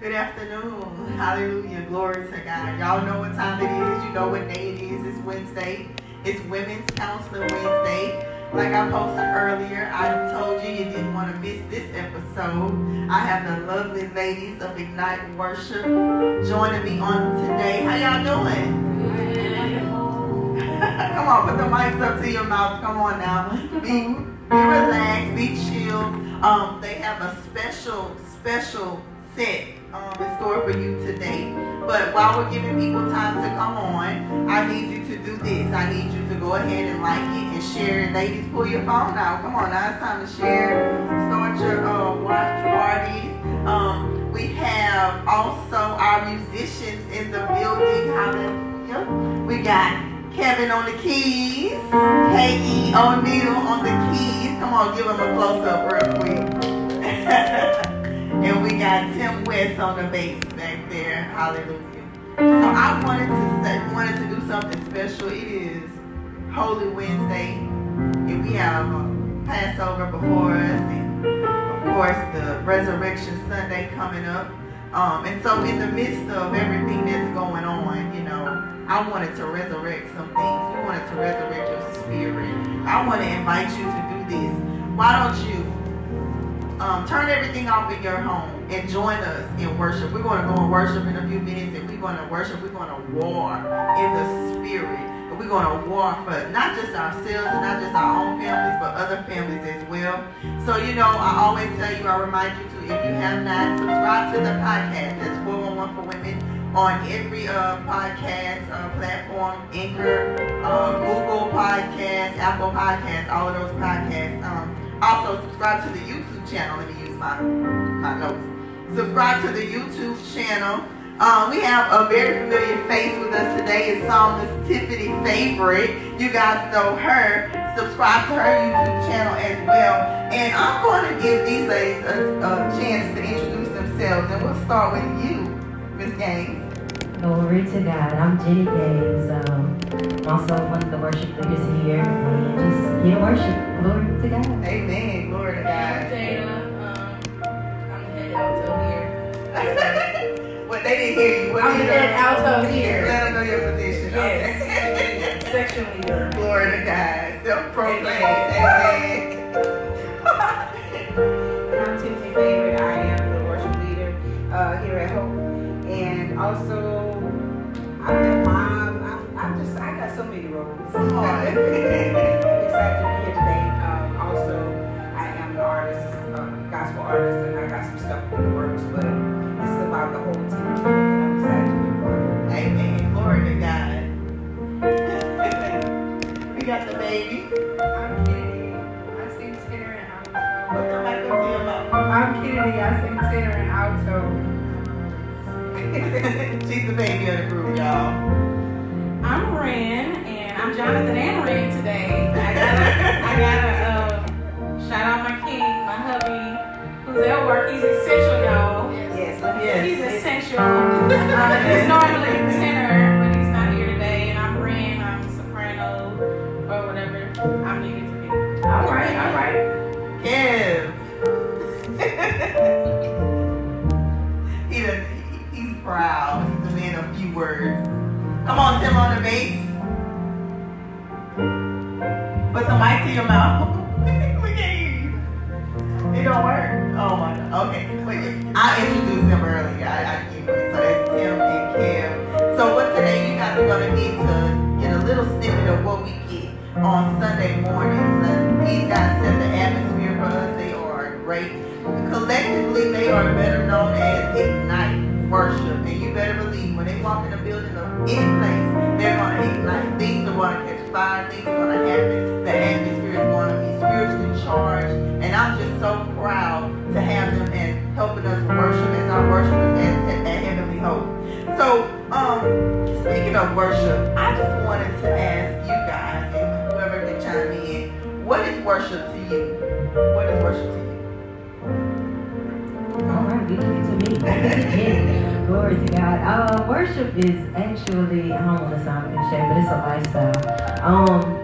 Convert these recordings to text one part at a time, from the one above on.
Good afternoon. Hallelujah. Glory to God. Y'all know what time it is. You know what day it is. It's Wednesday. It's Women's Counseling Wednesday. Like I posted earlier, I told you you didn't want to miss this episode. I have the lovely ladies of Ignite Worship joining me on today. How y'all doing? Come on, put the mics up to your mouth. Come on now. Be, be relaxed, be chill. Um, they have a special, special set um, in store for you today. But while we're giving people time to come on, I need you to do this. I need you to go ahead and like it and share. It. Ladies, pull your phone out. Come on, now it's time to share. Start your uh, watch parties. Um, we have also our musicians in the building. Hallelujah. We got Kevin on the keys, K.E. O'Neal on the keys. Come on, give him a close up real quick. And we got Tim West on the bass back there. Hallelujah. So I wanted to wanted to do something special. It is Holy Wednesday, and we have Passover before us, and of course the Resurrection Sunday coming up. Um, and so in the midst of everything that's going on, you know, I wanted to resurrect some things. We wanted to resurrect your spirit. I want to invite you to do this. Why don't you um, turn everything off in your home and join us in worship. We're going to go and worship in a few minutes, and we're going to worship. We're going to war in the spirit. And we're going to war for not just ourselves and not just our own families, but other families as well. So, you know, I always tell you, I remind you to, if you have not, subscribe to the podcast. That's 411 for Women on every uh, podcast uh, platform, Anchor, uh, Google Podcast, Apple Podcast, all of those podcasts. Um, also, subscribe to the YouTube channel. Let me use my, my notes. Subscribe to the YouTube channel. Um, we have a very familiar face with us today. It's Psalmist Tiffany Favorite. You guys know her. Subscribe to her YouTube channel as well. And I'm going to give these ladies a, a chance to introduce themselves. And we'll start with you, Miss Gaines. Glory to God. I'm Jenny Gaines. Um, also one of the worship leaders here. And just here worship. Glory to God. Amen. Glory to God. Jada, um, I'm the head alto here. well, they didn't hear you. What I'm is the your- head alto here. Let them know your position. Yes. Okay. Section leader. Glory to God. Self-proclaimed. Amen. I'm Tiffany Favorite. I am the worship leader uh, here at Hope. And also, I'm a mom. I'm, I'm just, I got so many roles. artist, and I got some stuff in the works, but it's about the whole team. I'm excited to be part of it. Amen. Glory to God. we got the baby. I'm Kennedy. I sing tenor and alto. Put the mic to your mouth. I'm Kennedy. I sing tenor and alto. She's the baby of the group, y'all. I'm Ren, and I'm Jonathan and Ren today. I gotta, I gotta uh, who's. He's essential, y'all. Yes, let me Yes. He's essential. Um, he's normally tenor, but he's not here today. And I'm Ren, I'm soprano, or whatever I'm needed to be. All right, all right. Kev. he done, he- he's proud. He's a man of few words. Come on, Tim on the bass. Put the mic to your mouth. Okay. Wait, I introduced them earlier. I, I it. So that's Tim and Kev. So what today you guys are gonna need to get a little snippet of what we get on Sunday mornings. And these guys set the atmosphere for us. They are great. Collectively, they are better known as Ignite Worship. And you better believe when they walk in the building of any place, they're gonna ignite. Things are gonna catch fire. Things are gonna happen. Worship as our worshipers at, at, Heavenly Hope. So, um, speaking of worship, I just wanted to ask you guys and whoever can chime in, what is worship to you? What is worship to you? All right, we leave it to me. Glory to God. Uh, worship is actually, I don't want to sound cliche, but it's a lifestyle. Um,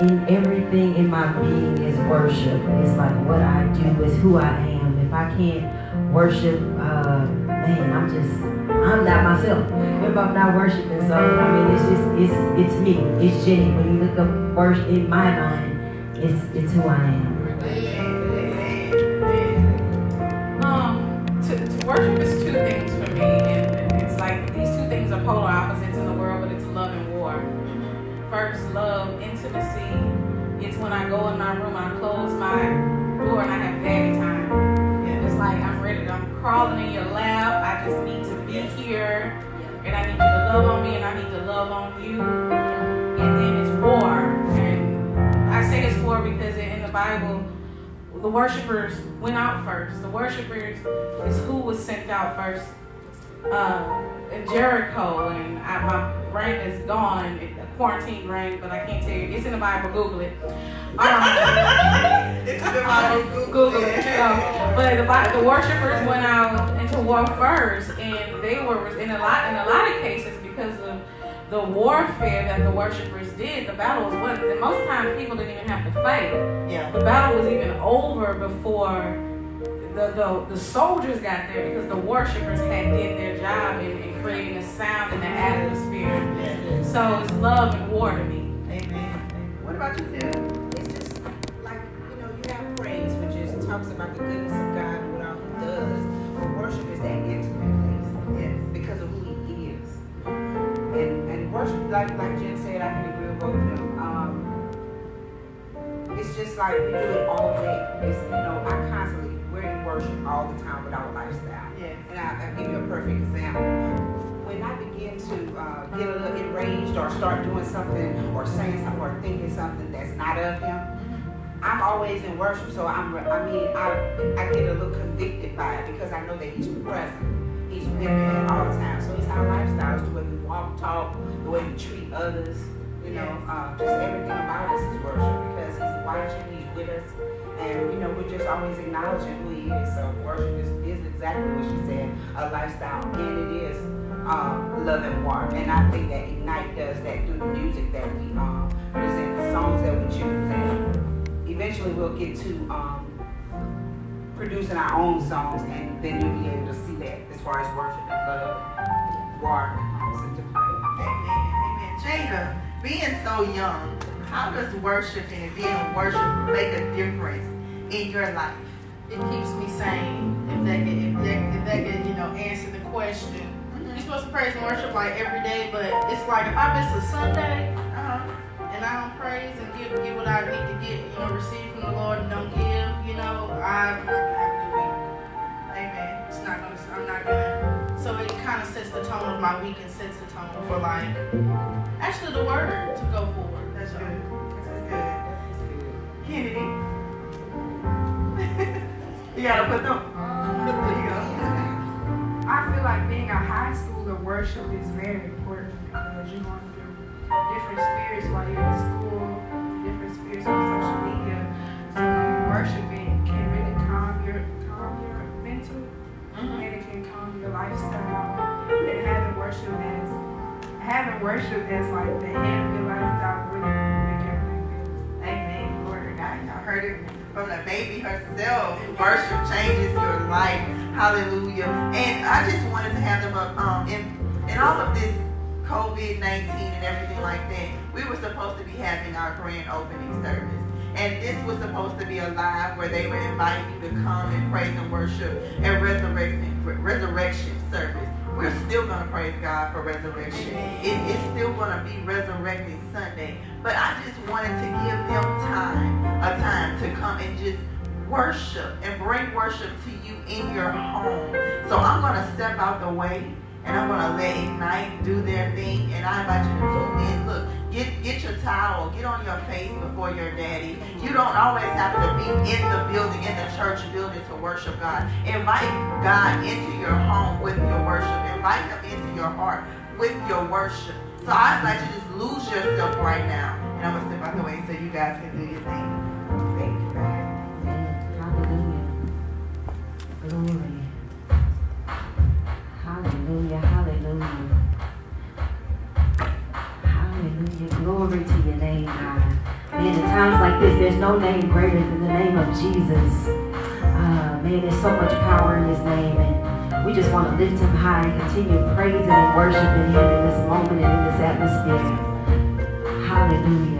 in everything in my being is worship. It's like what I do is who I am. If I can't worship, uh, man, I'm just, I'm not myself. If I'm not worshiping, so I mean, it's just, it's, it's me. It's Jenny. When you look up worship in my mind, it's, it's who I am. Um, to, to worship is two things for me, and it's like these two things are polar opposites in the world, but it's love and war. First, love, intimacy. It's when I go in my room, I crawling in your lap. I just need to be here, and I need you to love on me, and I need to love on you. And then it's war, and I say it's war because in the Bible the worshipers went out first. The worshipers is who was sent out first. Uh, in Jericho, and I, my brain is gone, quarantine brain, but I can't tell you. It's in the Bible. Google it. Um, It's in the Bible. Google it. Um, but the, the worshipers went out into war first, and they were in a lot in a lot of cases because of the warfare that the worshipers did. The battle was won. And most times, people didn't even have to fight Yeah. the battle was even over before the, the, the soldiers got there because the worshipers had did their job in, in creating a sound in the atmosphere. So it's love and war to me. Amen. What about you, Tim? It's just like, you know, you have praise, which is talks about the goodness of God and what all He does. But worship is that intimate place. Yes. because of who he is. And and worship, like like Jen said, I can agree with both of them. Um, it's just like we do it all day. It's you know, I constantly we're in worship all the time with our lifestyle. Yes. And I, I'll give you a perfect example. When I begin to uh, get a little enraged or start doing something or saying something or thinking something that's not of him, I'm always in worship, so I'm. I mean, I I get a little convicted by it because I know that He's present. He's with me at all times. So it's our lifestyle, it's the way we walk, talk, the way we treat others. You know, uh, just everything about us is worship because He's watching, He's with us, and you know we're just always acknowledging who He is. So worship is, is exactly what she said, a lifestyle, and it is um, love and war. And I think that Ignite does that through the music that we um, present, the songs that we choose, and eventually we'll get to um, producing our own songs, and then you'll be able to see that as far as worship and love, war comes into play. Amen. Amen. Jada, being so young, how does worshiping and being in worship make a difference in your life? it keeps me sane. If that could, if that, if that could, you know, answer the question. You're supposed to praise and worship like every day, but it's like if I miss a Sunday Uh-huh. and I don't praise and give, give what I need to get, you know, receive from the Lord and don't give, you know, I'm not gonna have a good week. Amen. It's not gonna, I'm not gonna. So it kind of sets the tone of my week and sets the tone for like, actually the word to go forward. That's good. This is good. Kennedy. you gotta put them. There you go. I feel like being a high schooler worship is very important because you're going through different spirits while you're in school, different spirits on social media. So worshiping can really calm your calm your mental mm-hmm. and it can calm your lifestyle. And having worship as having worship as like the end everything. Amen. Glory to God. Y'all heard it from the baby herself. Worship changes your life. Hallelujah. And I just wanted to have them up um, in, in all of this COVID 19 and everything like that. We were supposed to be having our grand opening service. And this was supposed to be a live where they were invite you to come and praise and worship and resurrection, resurrection service. We're still going to praise God for resurrection. It, it's still going to be resurrecting Sunday. But I just wanted to give them time, a time to come and just worship and bring worship to you in your home. So I'm going to step out the way and I'm going to let Ignite do their thing. And I invite you to tune in. Look, get, get your towel, get on your face before your daddy. You don't always have to be in the building, in the church building to worship God. Invite God into your home with your worship. Invite him into your heart with your worship. So I'd like you to just lose yourself right now. And I'm going to step out the way so you guys can do your thing. Thank you, God. Hallelujah. Glory. Hallelujah. Hallelujah. Glory to your name, God. Man, in times like this, there's no name greater than the name of Jesus. Uh, man, there's so much power in his name. And We just want to lift him high and continue praising and worshiping him in this moment and in this atmosphere. Hallelujah.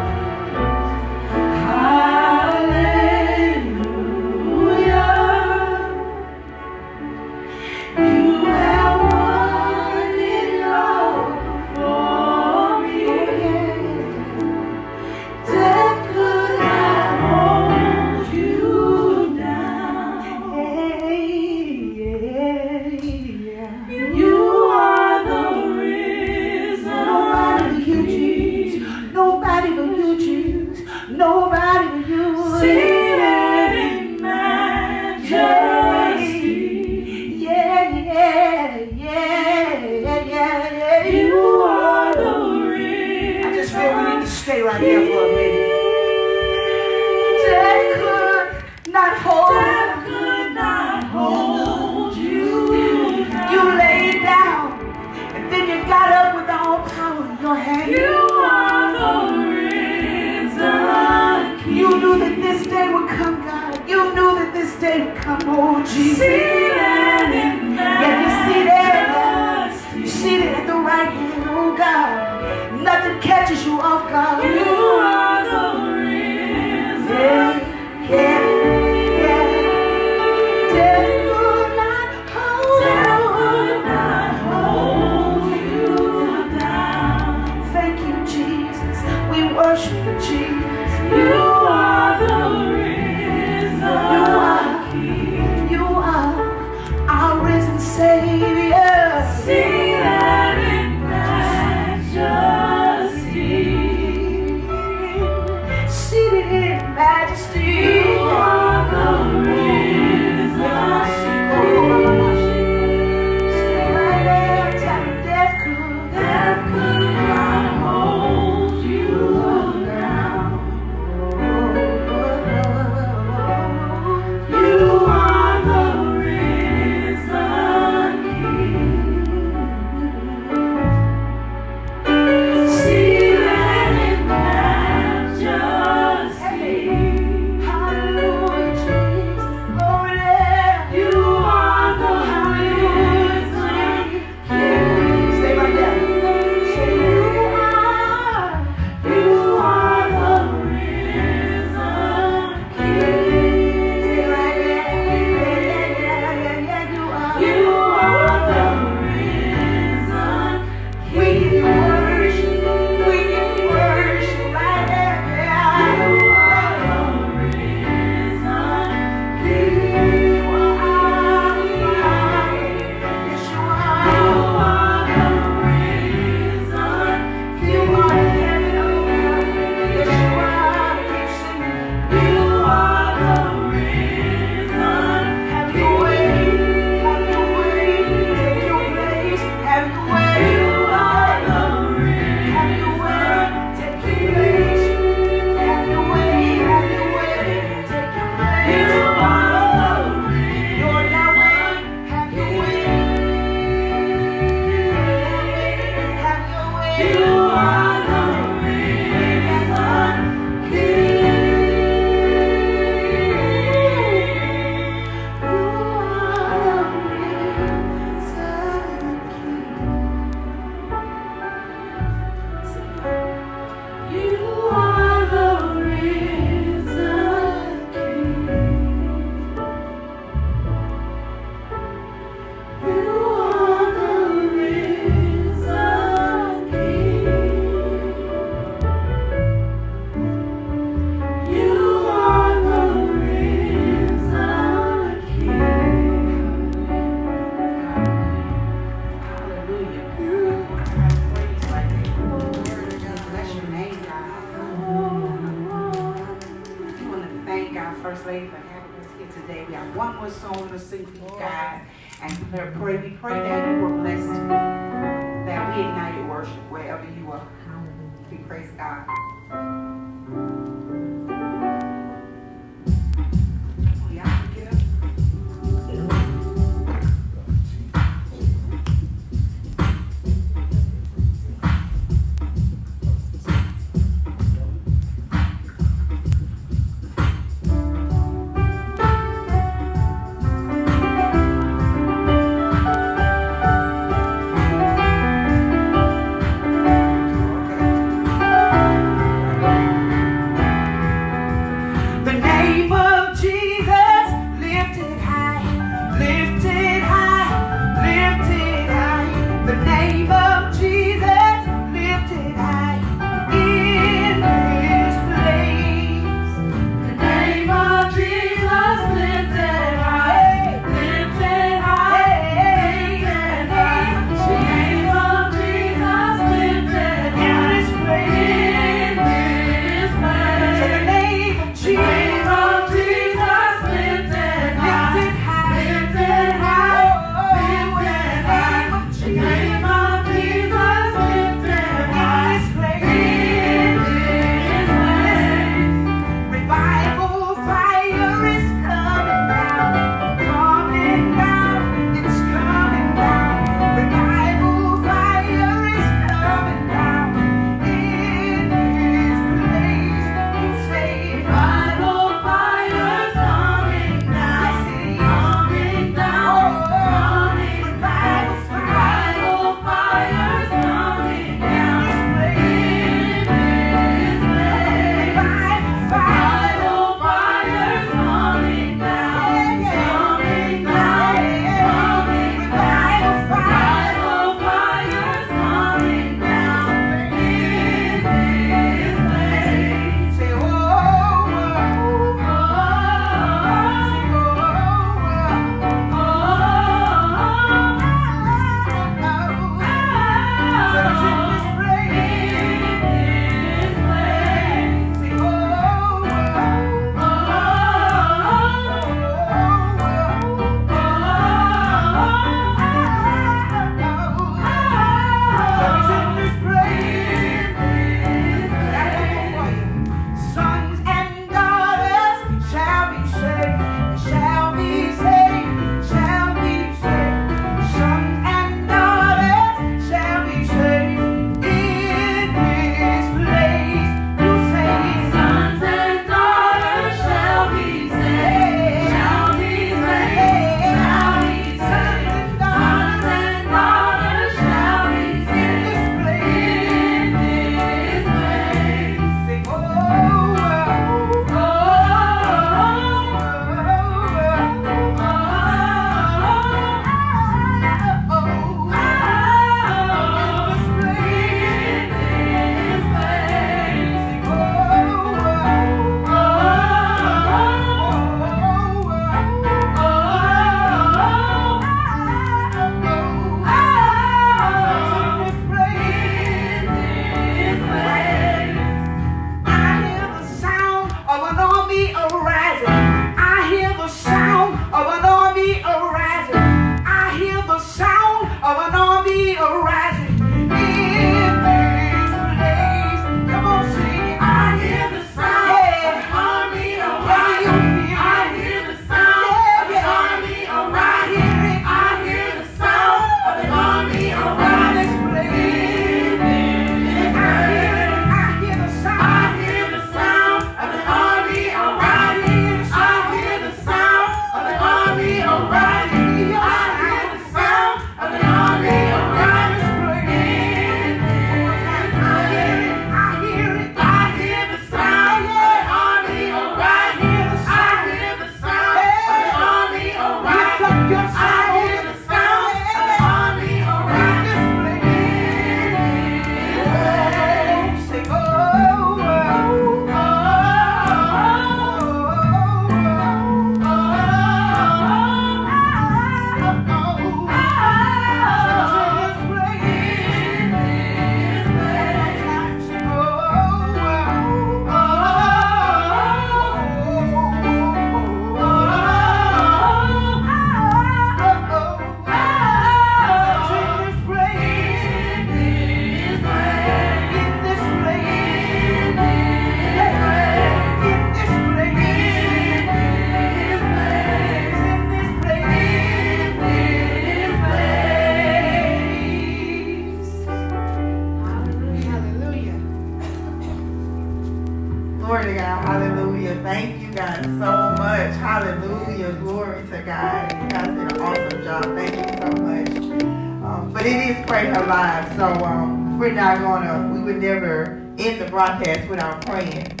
Hallelujah. Glory to God. You guys did an awesome job. Thank you so much. Um, but it is Pray Her Live, so um, we're not going to, we would never end the broadcast without praying.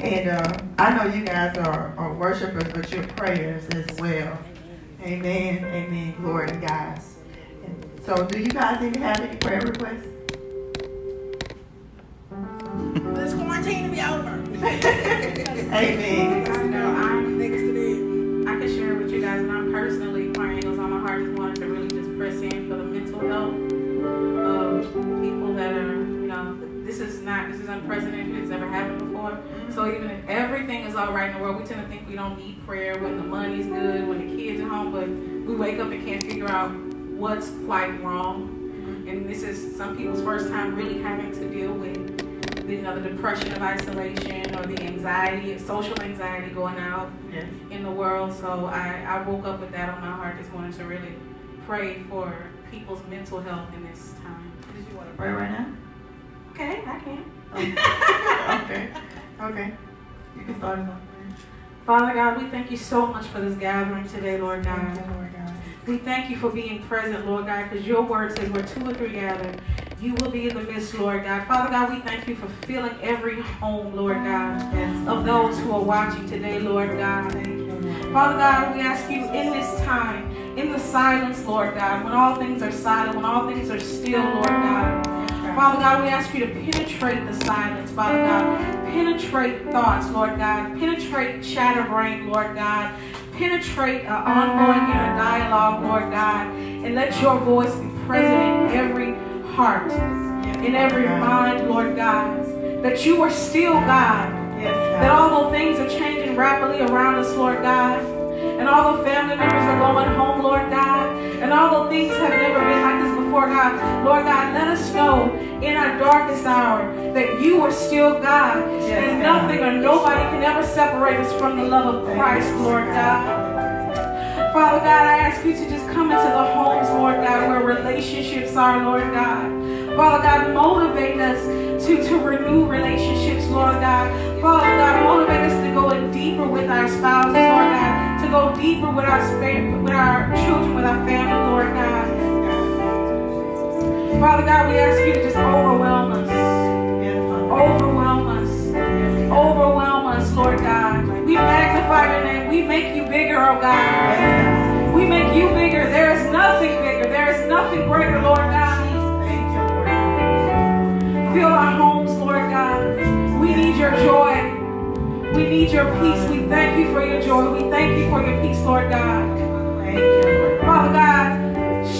And uh, I know you guys are, are worshipers, but you're prayers as well. Amen. Amen. Glory to God. And so, do you guys even have any prayer requests? This quarantine to be over. Amen. I know I'm next to them. I can share with you guys, and I'm personally praying. It was on my heart. Just wanted to really just press in for the mental health of people that are, you know, this is not, this is unprecedented. It's never happened before. Mm-hmm. So even if everything is all right in the world, we tend to think we don't need prayer when the money's good, when the kids are home, but we wake up and can't figure out what's quite wrong. Mm-hmm. And this is some people's first time really having to deal with you know, the depression of isolation or the anxiety, social anxiety going out Yes. in the world. So I, I woke up with that on my heart. Just wanted to really pray for people's mental health in this time. Did you want to pray right now? Okay, I can. Oh. okay. Okay. You can start us off. Father God, we thank you so much for this gathering today, Lord Thank God. you, Lord God. We thank you for being present, Lord God, because your word says where two or three gather, you will be in the midst, Lord God. Father God, we thank you for filling every home, Lord God, of those who are watching today, Lord God. Father God, we ask you in this time, in the silence, Lord God, when all things are silent, when all things are still, Lord God. Father God, we ask you to penetrate the silence, Father God. Penetrate thoughts, Lord God. Penetrate chatterbrain, Lord God. Penetrate uh, ongoing inner dialogue, Lord God. And let your voice be present in every heart, in every mind, Lord God. That you are still God. That although things are changing rapidly around us, Lord God, and although family members are going home, Lord God, and although things have never been like this before, God, Lord God, let us know in our darkest hour that you are still God, and nothing or nobody can ever separate us from the love of Christ, Lord God. Father God, I ask you to just come into the homes, Lord God, where relationships are, Lord God. Father God, motivate us to, to renew relationships, Lord God. Father God, motivate us to go in deeper with our spouses, Lord God. To go deeper with our with our children, with our family, Lord God. Father God, we ask you to just overwhelm us. Overwhelm us. Overwhelm us, Lord God. We magnify your name. We make you bigger, oh God. We make you bigger. There is nothing bigger. There is nothing greater, Lord God. Fill our homes, Lord God. We need your joy. We need your peace. We thank you for your joy. We thank you for your peace, Lord God. Father God,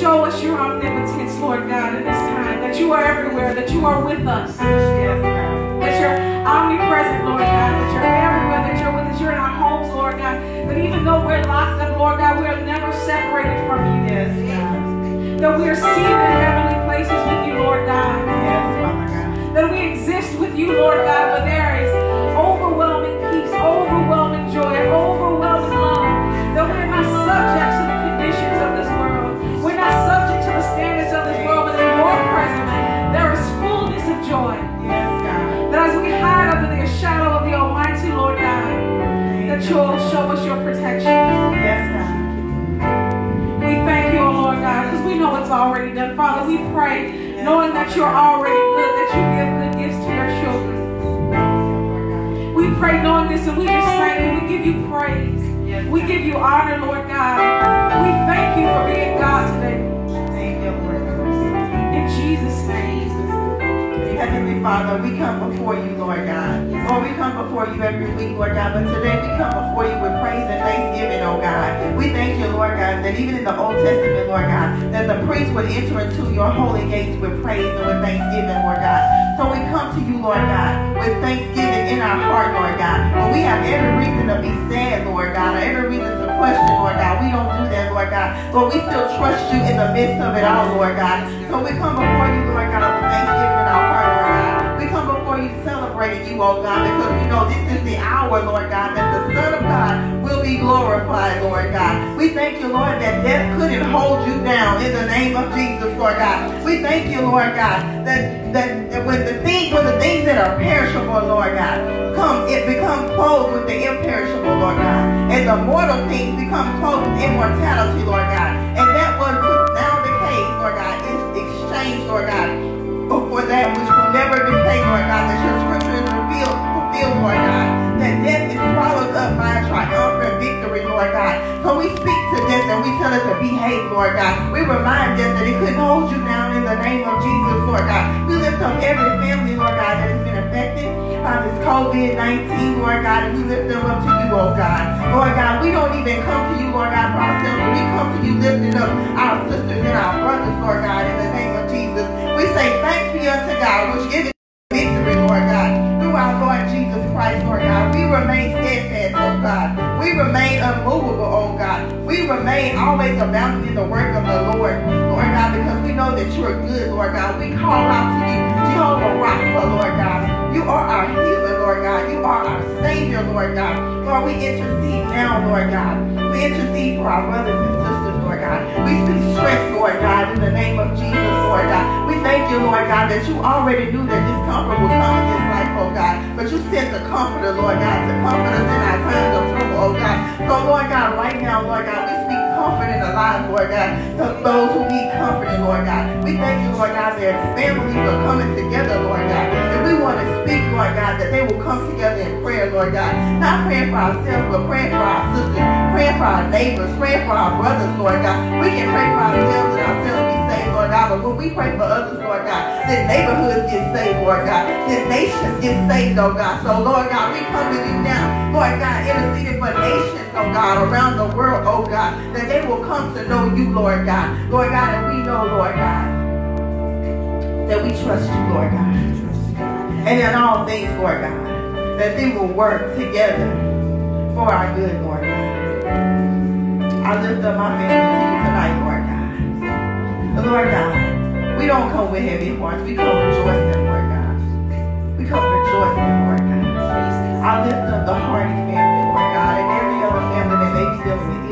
show us your omnipotence, Lord God, in this time. That you are everywhere. That you are with us. Yes, That you're omnipresent, Lord God. That you're everywhere. That you're with us. You're in our homes, Lord God. That even though we're locked up, Lord God, we are never separated from you. Yes, God. That we are seated in heavenly places with you, Lord God. Yes, Father God. That we exist with you, Lord God, where there that you're already good, that you give good gifts to your children. We pray knowing this and we just thank you. We give you praise. We give you honor, Lord God. We thank you for being God today. Thank you, Lord. In Jesus' name. Heavenly Father, we come before you, Lord God. Lord, we come before you every week, Lord God, but today we come before you with praise and thanksgiving, oh God. We thank you, Lord God, that even in the Old Testament, Lord God, that the priest would enter into your holy gates with praise and with thanksgiving, Lord God. So we come to you, Lord God, with thanksgiving in our heart, Lord God. When we have every reason to be sad, Lord God, or every reason to question, Lord God, we don't do that, Lord God, but we still trust you in the midst of it all, Lord God. So we come before you, Lord God, celebrating you, oh God, because we know this is the hour, Lord God, that the Son of God will be glorified, Lord God. We thank you, Lord, that death couldn't hold you down in the name of Jesus, Lord God. We thank you, Lord God, that, that, that when the things when the things that are perishable, Lord God, come, it becomes clothed with the imperishable, Lord God. And the mortal things become clothed with immortality, Lord God. And that what now decays, Lord God, is exchanged, Lord God, for that which will never decay, Lord God. We remind death that it couldn't hold you down in the name of Jesus, Lord God. We lift up every family, Lord God, that has been affected by this COVID-19, Lord God, and we lift them up to you, oh God. Lord God, we don't even come to you, Lord God, for ourselves, but we come to you lifting up our sisters and our brothers, Lord God, in the name of Jesus. We say thanks be unto God, which is always abounding in the work of the Lord, Lord God, because we know that you are good, Lord God. We call out to you, Jehovah Rapha, Lord God. You are our healer, Lord God. You are our Savior, Lord God. Lord, we intercede now, Lord God. We intercede for our brothers and sisters, Lord God. We speak strength, Lord God, in the name of Jesus, Lord God. We thank you, Lord God, that you already knew that this comfort would come in this life, oh God. But you sent the comforter, Lord God, to comfort us in our times of trouble, oh God. So, Lord God, right now, Lord God, comfort in the lives, Lord God, of those who need comforting, Lord God. We thank you, Lord God, that families are coming together, Lord God. And we want to speak, Lord God, that they will come together in prayer, Lord God. Not praying for ourselves, but praying for our sisters, praying for our neighbors, praying for our brothers, Lord God. We can pray for ourselves But when we pray for others, Lord God, then neighborhoods get saved, Lord God. Then nations get saved, oh God. So, Lord God, we come to you now, Lord God, interceding for nations, oh God, around the world, oh God, that they will come to know you, Lord God. Lord God, and we know, Lord God, that we trust you, Lord God. And in all things, Lord God, that they will work together for our good, Lord God. I lift up my family to you tonight, Lord God. We don't come with heavy hearts. We come rejoicing, Lord God. We come rejoicing, Lord God. I lift up the Hardy family, Lord God, and every other family that may be dealing with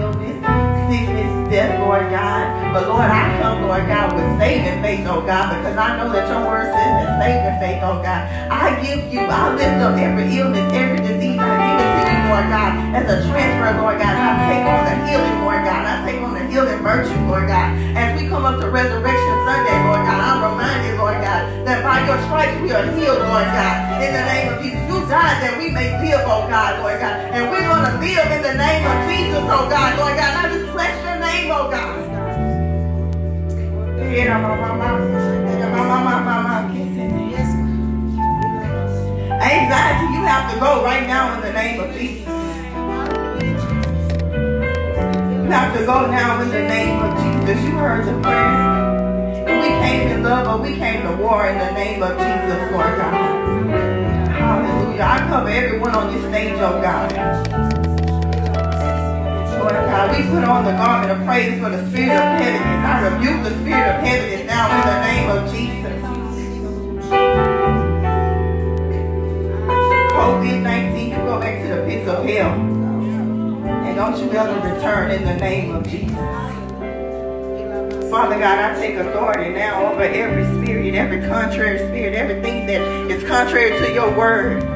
Lord God. But Lord, I come, Lord God, with saving faith, oh God, because I know that your word says that saving faith, oh God. I give you, I lift up every illness, every disease, I give it to you, Lord God, as a transfer, Lord God. I take on the healing, Lord God. I take on the healing virtue, Lord God. As we come up to Resurrection Sunday, Lord God, I'm reminded, Lord God, that by your stripes we are healed, Lord God. In the name of Jesus, you died that we may live, oh God, Lord God. And we're going to live in the name of Jesus, oh God, Lord God. I just bless name, oh God. Anxiety, you have to go right now in the name of Jesus. You have to go now in the name of Jesus. You heard the prayer. And we came in love, but we came to war in the name of Jesus, Lord God. Hallelujah. I cover everyone on this stage, oh God. Lord God, we put on the garment of praise for the spirit of heaviness. I rebuke the spirit of heaviness now in the name of Jesus. COVID-19, you go back to the pits of hell. And don't you ever return in the name of Jesus. Father God, I take authority now over every spirit, every contrary spirit, everything that is contrary to your word.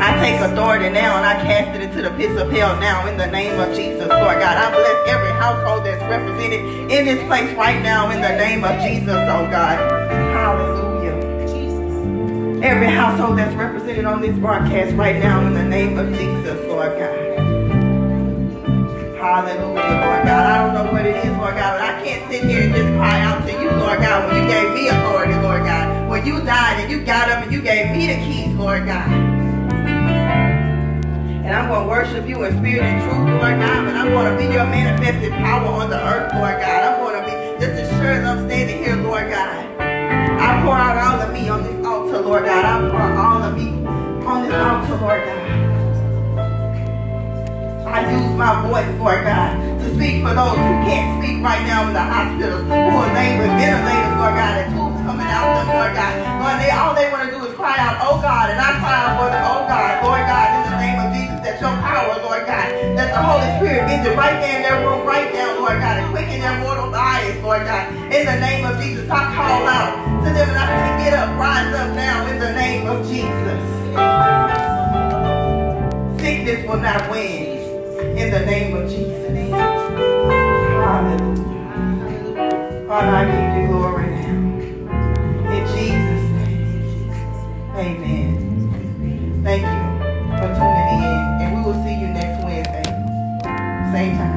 I take authority now and I cast it into the pits of hell now in the name of Jesus, Lord God. I bless every household that's represented in this place right now in the name of Jesus, oh God. Hallelujah. Jesus. Every household that's represented on this broadcast right now in the name of Jesus, Lord God. Hallelujah, Lord God. I don't know what it is, Lord God, but I can't sit here and just cry out to you, Lord God, when you gave me authority, Lord God. When you died and you got up and you gave me the keys, Lord God. And I'm going to worship you in spirit and truth, Lord God. And I'm going to be your manifested power on the earth, Lord God. I'm going to be just as sure as I'm standing here, Lord God. I pour out all of me on this altar, Lord God. I pour all of me on this altar, Lord God. I use my voice, Lord God, to speak for those who can't speak right now in the hospitals, who are laying with ventilators, Lord God, and tubes coming out them, Lord God. Lord, they, all they want to do is cry out, oh God, and I cry out for them, oh God, Lord God, the that your power, Lord God, that the Holy Spirit visit right there in their room, right now, Lord God, and quicken their mortal bodies, Lord God. In the name of Jesus, I call out to them and I say, get up, rise up now in the name of Jesus. Sickness will not win in the name of Jesus. Hallelujah. Father, I give you glory now. In Jesus' name. Amen. ござい。